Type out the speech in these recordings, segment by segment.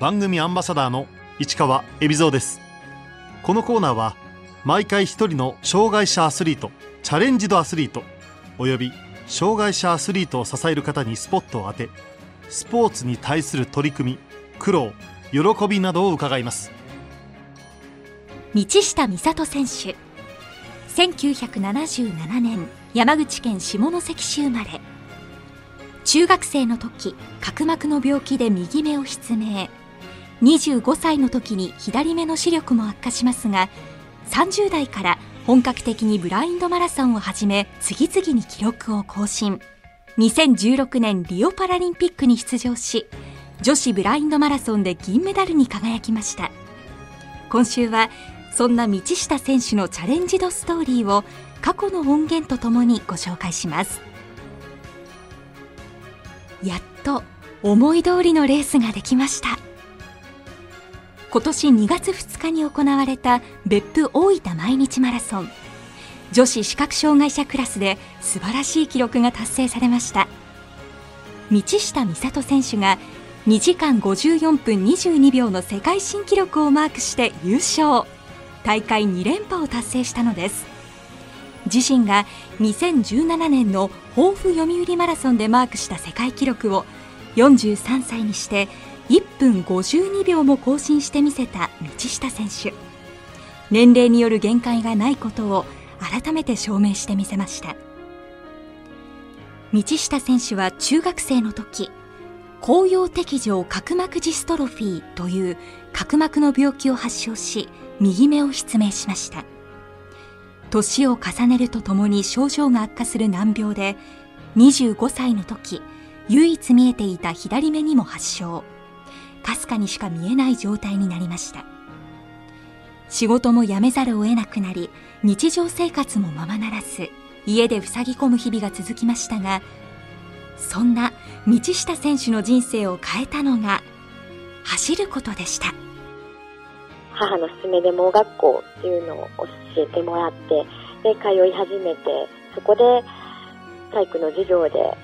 番組アンバサダーの市川恵比蔵です。このコーナーは毎回一人の障害者アスリートチャレンジドアスリートおよび障害者アスリートを支える方にスポットを当てスポーツに対する取り組み苦労喜びなどを伺います。道下美里選手。1977年山口県下関市生まれ。中学生の時角膜の病気で右目を失明。25歳の時に左目の視力も悪化しますが30代から本格的にブラインドマラソンを始め次々に記録を更新。2016年リオパラリンピックに出場し女子ブラインドマラソンで銀メダルに輝きました。今週はそんな道下選手のチャレンジドストーリーを過去の音源とともにご紹介します。やっと思い通りのレースができました。今年2月2日に行われた別府大分毎日マラソン。女子視覚障害者クラスで素晴らしい記録が達成されました。道下美里選手が2時間54分22秒の世界新記録をマークして優勝。大会2連覇を達成したのです。自身が2017年の抱負読売マラソンでマークした世界記録を43歳にして1分52秒も更新してみせた道下選手。年齢による限界がないことを改めて証明してみせました。道下選手は中学生の時紅葉摘状角膜ジストロフィーという角膜の病気を発症し右目を失明しました。年を重ねるとともに症状が悪化する難病で25歳の時唯一見えていた左目にも発症。かすかにしか見えない状態になりました。仕事も辞めざるを得なくなり日常生活もままならず家で塞ぎ込む日々が続きましたがそんな道下選手の人生を変えたのが走ることでした。母の勧めで盲学校っていうのを教えてもらってで通い始めてそこで体育の授業で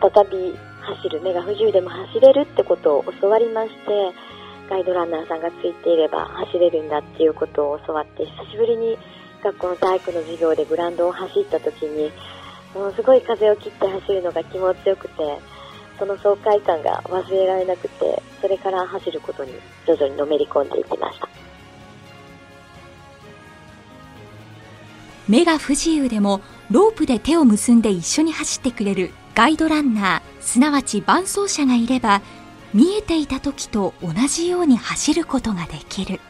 再び走る目が不自由でも走れるってことを教わりましてガイドランナーさんがついていれば走れるんだっていうことを教わって久しぶりに学校の体育の授業でグラウンドを走った時にものすごい風を切って走るのが気持ちよくてその爽快感が忘れられなくてそれから走ることに徐々にのめり込んでいきました。目が不自由でもロープで手を結んで一緒に走ってくれるガイドランナー。すなわち伴走者がいれば見えていた時と同じように走ることができる。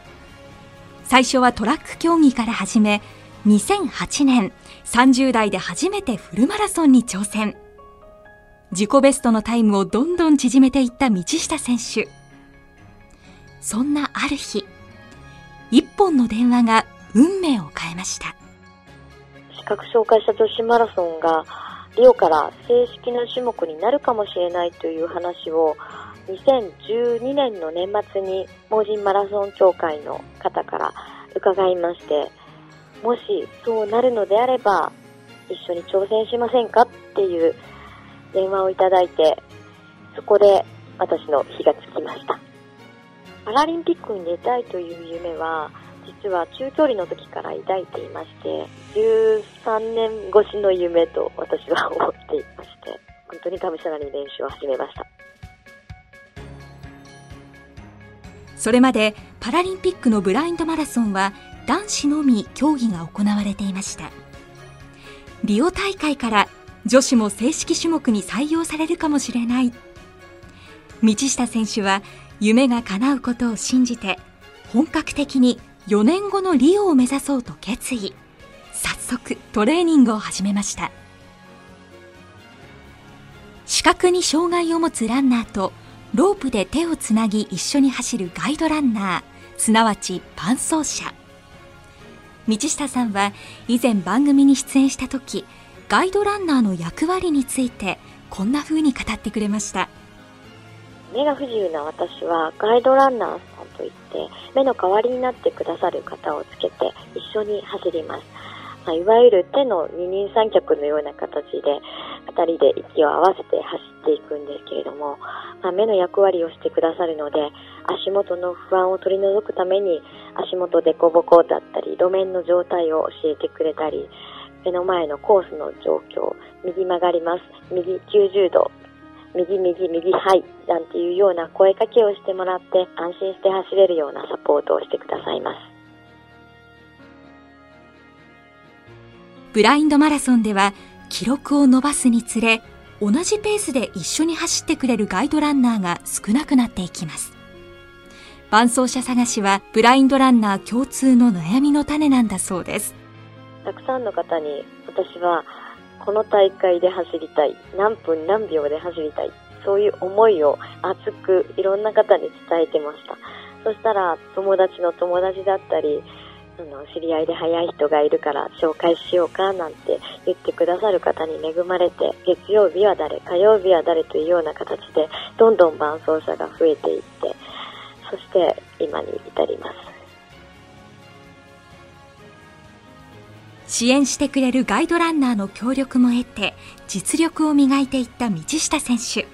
最初はトラック競技から始め2008年30代で初めてフルマラソンに挑戦。自己ベストのタイムをどんどん縮めていった道下選手。そんなある日一本の電話が運命を変えました。視覚障害者女子マラソンがリオから正式な種目になるかもしれないという話を2012年の年末に盲人マラソン協会の方から伺いましてもしそうなるのであれば一緒に挑戦しませんかっていう電話をいただいてそこで私の火がつきました。パラリンピックに出たいという夢は実は中距離の時から抱いていまして13年越しの夢と私は思っていまして本当にがむしゃらに練習を始めました。それまでパラリンピックのブラインドマラソンは男子のみ競技が行われていました。リオ大会から女子も正式種目に採用されるかもしれない。道下選手は夢が叶うことを信じて本格的に4年後のリオを目指そうと決意。早速トレーニングを始めました。視覚に障害を持つランナーとロープで手をつなぎ一緒に走るガイドランナーすなわち伴走者。道下さんは以前番組に出演した時ガイドランナーの役割についてこんな風に語ってくれました。目が不自由な私はガイドランナーといって目の代わりになってくださる方をつけて一緒に走ります、まあ、いわゆる手の二人三脚のような形で2人で息を合わせて走っていくんですけれども、まあ、目の役割をしてくださるので足元の不安を取り除くために足元でこぼこだったり路面の状態を教えてくれたり目の前のコースの状況右曲がります。右90度右右右はいなんていうような声かけをしてもらって安心して走れるようなサポートをしてくださいます。ブラインドマラソンでは記録を伸ばすにつれ同じペースで一緒に走ってくれるガイドランナーが少なくなっていきます。伴走者探しはブラインドランナー共通の悩みの種なんだそうです。たくさんの方に私はこの大会で走りたい。何分何秒で走りたい。そういう思いを熱くいろんな方に伝えてました。そしたら友達の友達だったりその知り合いで早い人がいるから紹介しようかなんて言ってくださる方に恵まれて月曜日は誰火曜日は誰というような形でどんどん伴走者が増えていってそして今に至ります。支援してくれるガイドランナーの協力も得て実力を磨いていった道下選手。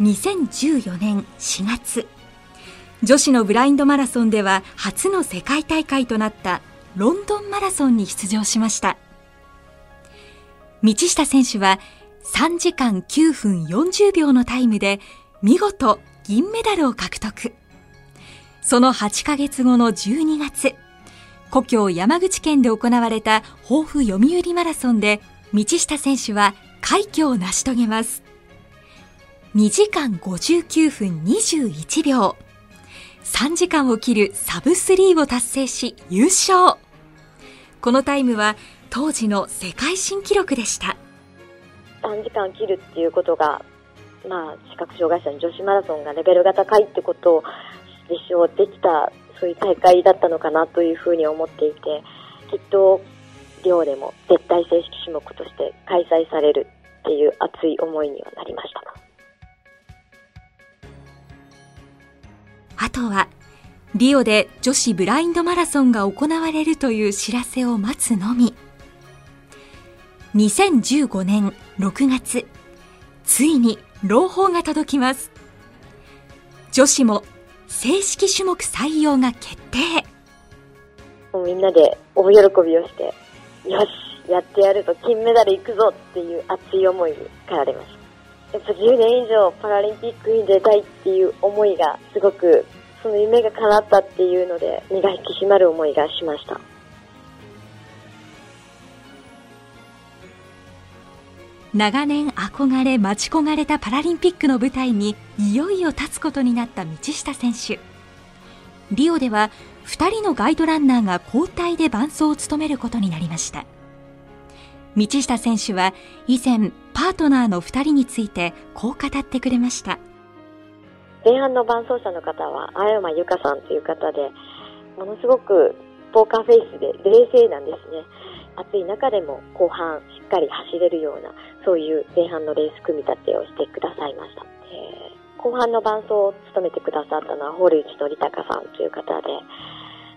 2014年4月女子のブラインドマラソンでは初の世界大会となったロンドンマラソンに出場しました。道下選手は3時間9分40秒のタイムで見事銀メダルを獲得。その8ヶ月後の12月故郷山口県で行われた抱負読売マラソンで道下選手は快挙を成し遂げます。2時間59分21秒。3時間を切るサブ3を達成し優勝。このタイムは当時の世界新記録でした。3時間切るっていうことがまあ視覚障害者の女子マラソンがレベルが高いってことを立証できたそういう大会だったのかなというふうに思っていて、きっと寮でも絶対正式種目として開催されるっていう熱い思いにはなりました。あとは、リオで女子ブラインドマラソンが行われるという知らせを待つのみ。2015年6月、ついに朗報が届きます。女子も正式種目採用が決定。もうみんなで大喜びをしてよしやってやると金メダルいくぞっていう熱い思いに駆られました。やっぱ10年以上パラリンピックに出たいっていう思いがすごくその夢が叶ったっていうので身が引き締まる思いがしました。長年憧れ待ち焦がれたパラリンピックの舞台にいよいよ立つことになった道下選手。リオでは2人のガイドランナーが交代で伴走を務めることになりました。道下選手は以前パートナーの2人についてこう語ってくれました。前半の伴走者の方は青山由香さんという方でものすごくポーカーフェイスで冷静なんですね。暑い中でも後半しっかり走れるようなそういう前半のレース組み立てをしてくださいました。えー、後半の伴走を務めてくださったのは堀内則隆さんという方で、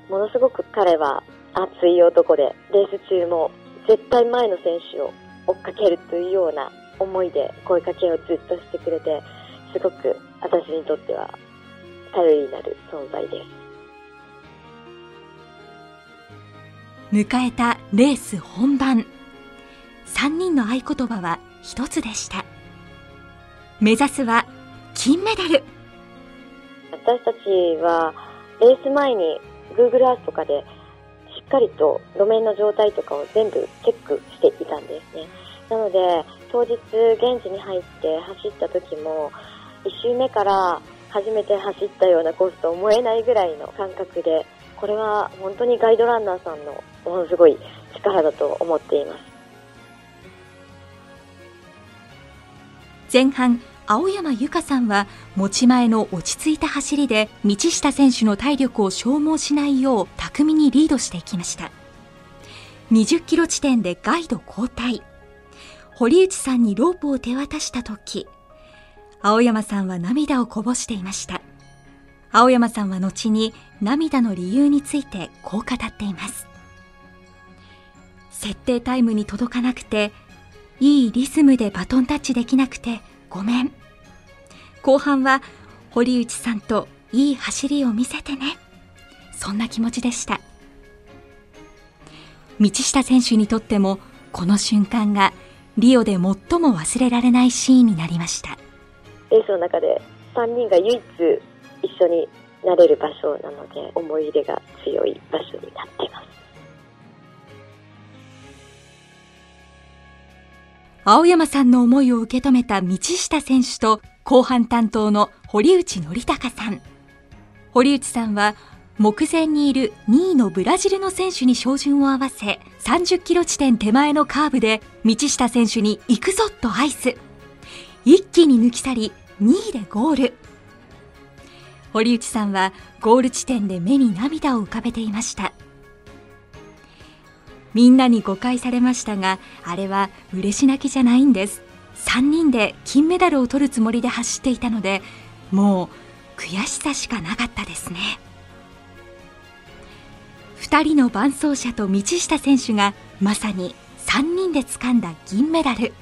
ものすごく彼は熱い男で、レース中も絶対前の選手を追っかけるというような思いで声かけをずっとしてくれて、すごく私にとっては頼りになる存在です。迎えたレース本番。3人の合言葉は一つでした。目指すは金メダル。私たちはレース前に Google Earth とかでしっかりと路面の状態とかを全部チェックしていたんですね。なので当日現地に入って走った時も1周目から初めて走ったようなコースと思えないぐらいの感覚でこれは本当にガイドランナーさんのものすごい力だと思っています。前半青山由佳さんは持ち前の落ち着いた走りで道下選手の体力を消耗しないよう巧みにリードしていきました。20キロ地点でガイド交代。堀内さんにロープを手渡した時青山さんは涙をこぼしていました。青山さんは後に涙の理由についてこう語っています設定タイムに届かなくていいリズムでバトンタッチできなくてごめん。後半は堀内さんといい走りを見せてね。そんな気持ちでした。道下選手にとってもこの瞬間がリオで最も忘れられないシーンになりましたレースの中で3人が唯一一緒になれる場所なので思い入れが強い場所になっています。青山さんの思いを受け止めた道下選手と後半担当の堀内則隆さん。堀内さんは目前にいる2位のブラジルの選手に照準を合わせ30キロ地点手前のカーブで道下選手に行くぞと合図。一気に抜き去り2位でゴール。堀内さんはゴール地点で目に涙を浮かべていました。みんなに誤解されましたがあれは嬉し泣きじゃないんです。3人で金メダルを取るつもりで走っていたのでもう悔しさしかなかったですね。2人の伴走者と道下選手がまさに3人で掴んだ銀メダル。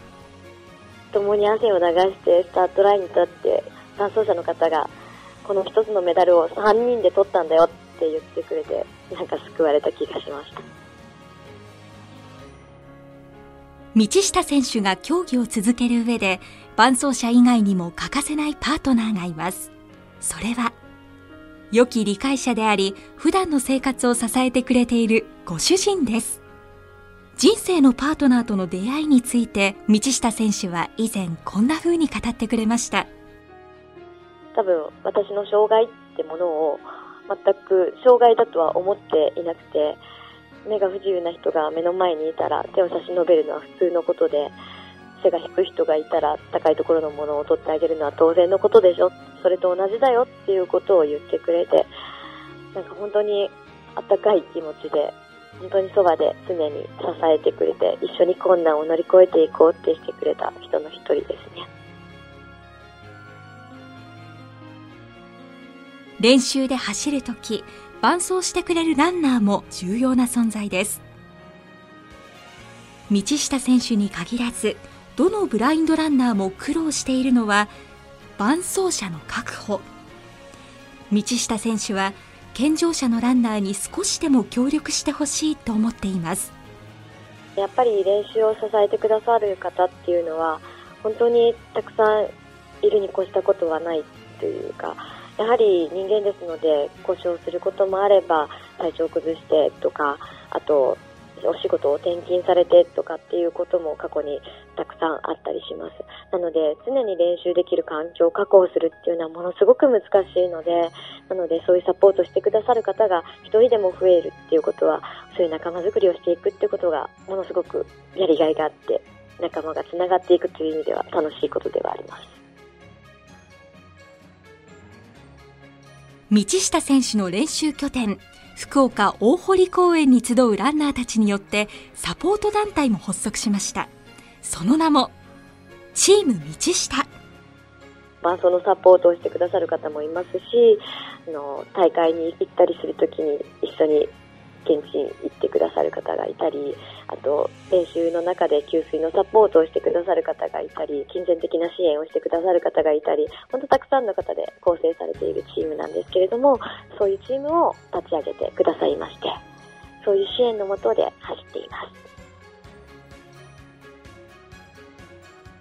共に汗を流してスタートラインに立って伴走者の方がこの1つのメダルを3人で取ったんだよって言ってくれてなんか救われた気がしました道下選手が競技を続ける上で伴走者以外にも欠かせないパートナーがいますそれは良き理解者であり、普段の生活を支えてくれているご主人です。人生のパートナーとの出会いについて、道下選手は以前こんな風に語ってくれました。多分私の障害ってものを全く障害だとは思っていなくて、目が不自由な人が目の前にいたら手を差し伸べるのは普通のことで、背が低い人がいたら高いところのものを取ってあげるのは当然のことでしょ。それと同じだよっていうことを言ってくれてなんか本当にあったかい気持ちで本当にそばで常に支えてくれて一緒に困難を乗り越えていこうってしてくれた人の一人ですね。練習で走るとき伴走してくれるランナーも重要な存在です。道下選手に限らずどのブラインドランナーも苦労しているのは伴走者の確保。道下選手は健常者のランナーに少しでも協力してほしいと思っています。やっぱり練習を支えてくださる方っていうのは本当にたくさんいるに越したことはないというかやはり人間ですので故障することもあれば体調を崩してとかあとお仕事を転勤されてとかっていうことも過去にたくさんあったりします。なので、常に練習できる環境を確保するっていうのはものすごく難しいので、なのでそういうサポートしてくださる方が一人でも増えるっていうことは、そういう仲間づくりをしていくってことがものすごくやりがいがあって、仲間がつながっていくという意味では楽しいことではあります。道下選手の練習拠点福岡大堀公園に集うランナーたちによってサポート団体も発足しました。その名もチーム道下。伴走のサポートをしてくださる方もいますしあの大会に行ったりするときに一緒に現地に行ってくださる方がいたり、あと練習の中で給水のサポートをしてくださる方がいたり、金銭的な支援をしてくださる方がいたり、本当たくさんの方で構成されているチームなんですけれども、そういうチームを立ち上げてくださいまして、そういう支援のもとで走っています。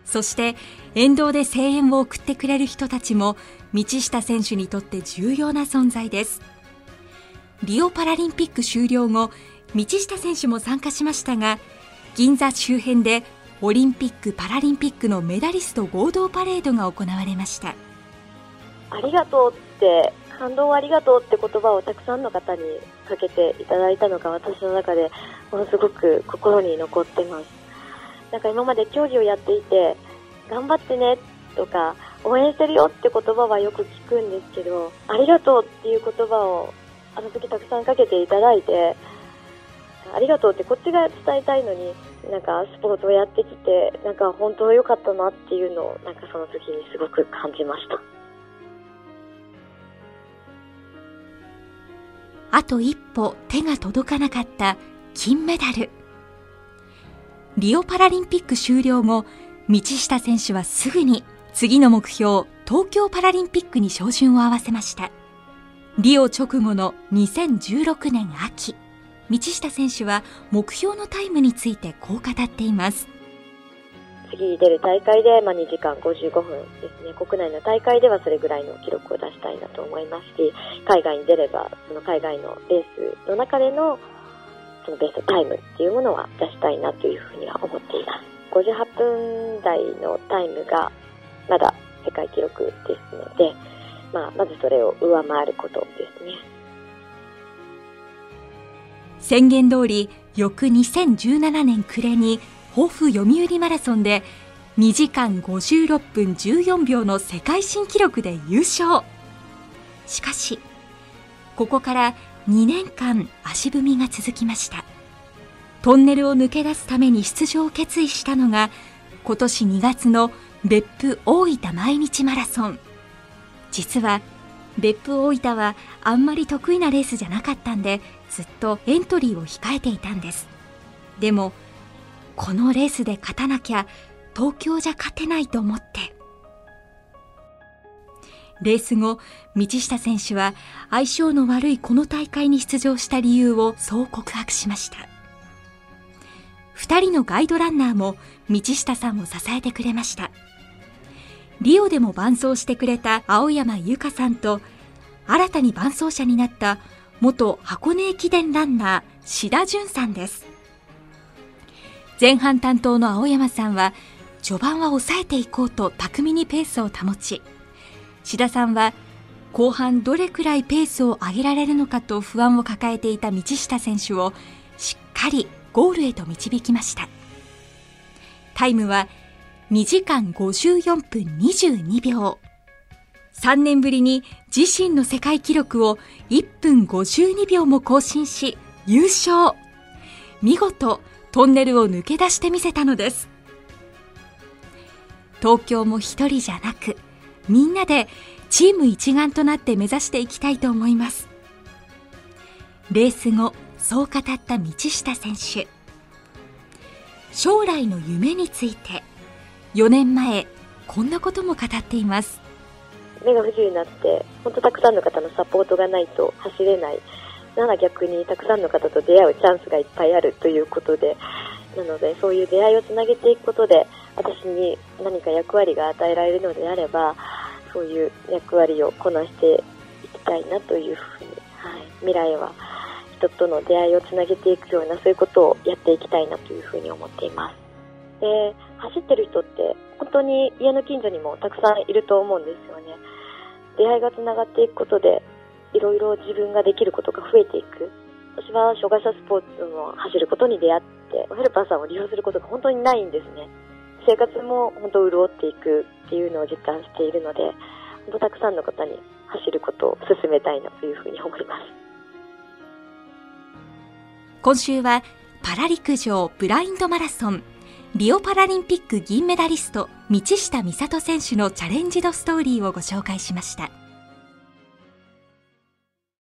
そして沿道で声援を送ってくれる人たちも道下選手にとって重要な存在です。リオパラリンピック終了後道下選手も参加しましたが銀座周辺でオリンピック・パラリンピックのメダリスト合同パレードが行われました。ありがとうって感動をありがとうって言葉をたくさんの方にかけていただいたのが私の中でものすごく心に残ってます。なんか今まで競技をやっていて頑張ってねとか応援してるよって言葉はよく聞くんですけどありがとうっていう言葉をあの時たくさんかけていただいて、ありがとうってこっちが伝えたいのに、なんかスポーツをやってきて、なんか本当良かったなっていうのを、なんかその時にすごく感じました。あと一歩手が届かなかった金メダル。リオパラリンピック終了後道下選手はすぐに次の目標東京パラリンピックに照準を合わせましたリオ直後の2016年秋道下選手は目標のタイムについてこう語っています。次出る大会で、まあ、2時間55分ですね。国内の大会ではそれぐらいの記録を出したいなと思いますし海外に出ればその海外のレースの中でのそのベストタイムっていうものは出したいなというふうには思っています。58分台のタイムがまだ世界記録ですので、まあ、まずそれを上回ることですね。宣言通り翌2017年暮れに抱負読売マラソンで2時間56分14秒の世界新記録で優勝。しかしここから2年間足踏みが続きました。トンネルを抜け出すために出場を決意したのが今年2月の別府大分毎日マラソン。実は別府大分はあんまり得意なレースじゃなかったんでずっとエントリーを控えていたんです。でもこのレースで勝たなきゃ東京じゃ勝てないと思って。レース後道下選手は相性の悪いこの大会に出場した理由をそう告白しました。2人のガイドランナーも道下さんを支えてくれました。リオでも伴走してくれた青山由佳さんと新たに伴走者になった元箱根駅伝ランナー志田淳さんです。前半担当の青山さんは序盤は抑えていこうと巧みにペースを保ち志田さんは後半どれくらいペースを上げられるのかと不安を抱えていた道下選手をしっかりゴールへと導きました。タイムは2時間54分22秒。3年ぶりに自身の世界記録を1分52秒も更新し優勝。見事トンネルを抜け出してみせたのです。東京も一人じゃなくみんなでチーム一丸となって目指していきたいと思います。レース後そう語った道下選手。将来の夢について。4年前こんなことも語っています。目が不自由になって本当たくさんの方のサポートがないと走れない。なら逆にたくさんの方と出会うチャンスがいっぱいあるということでなのでそういう出会いをつなげていくことで私に何か役割が与えられるのであればそういう役割をこなしていきたいなというふうに、はい、未来は人との出会いをつなげていくようなそういうことをやっていきたいなというふうに思っています。で走ってる人って本当に家の近所にもたくさんいると思うんですよね。出会いがつながっていくことでいろいろ自分ができることが増えていく。私は障害者スポーツの走ることに出会ってヘルパーさんを利用することが本当にないんですね。生活も本当潤っていくっていうのを実感しているので本当たくさんの方に走ることを進めたいなというふうに思います。今週はパラ陸上ブラインドマラソン。リオパラリンピック銀メダリスト道下美里選手のチャレンジドストーリーをご紹介しました。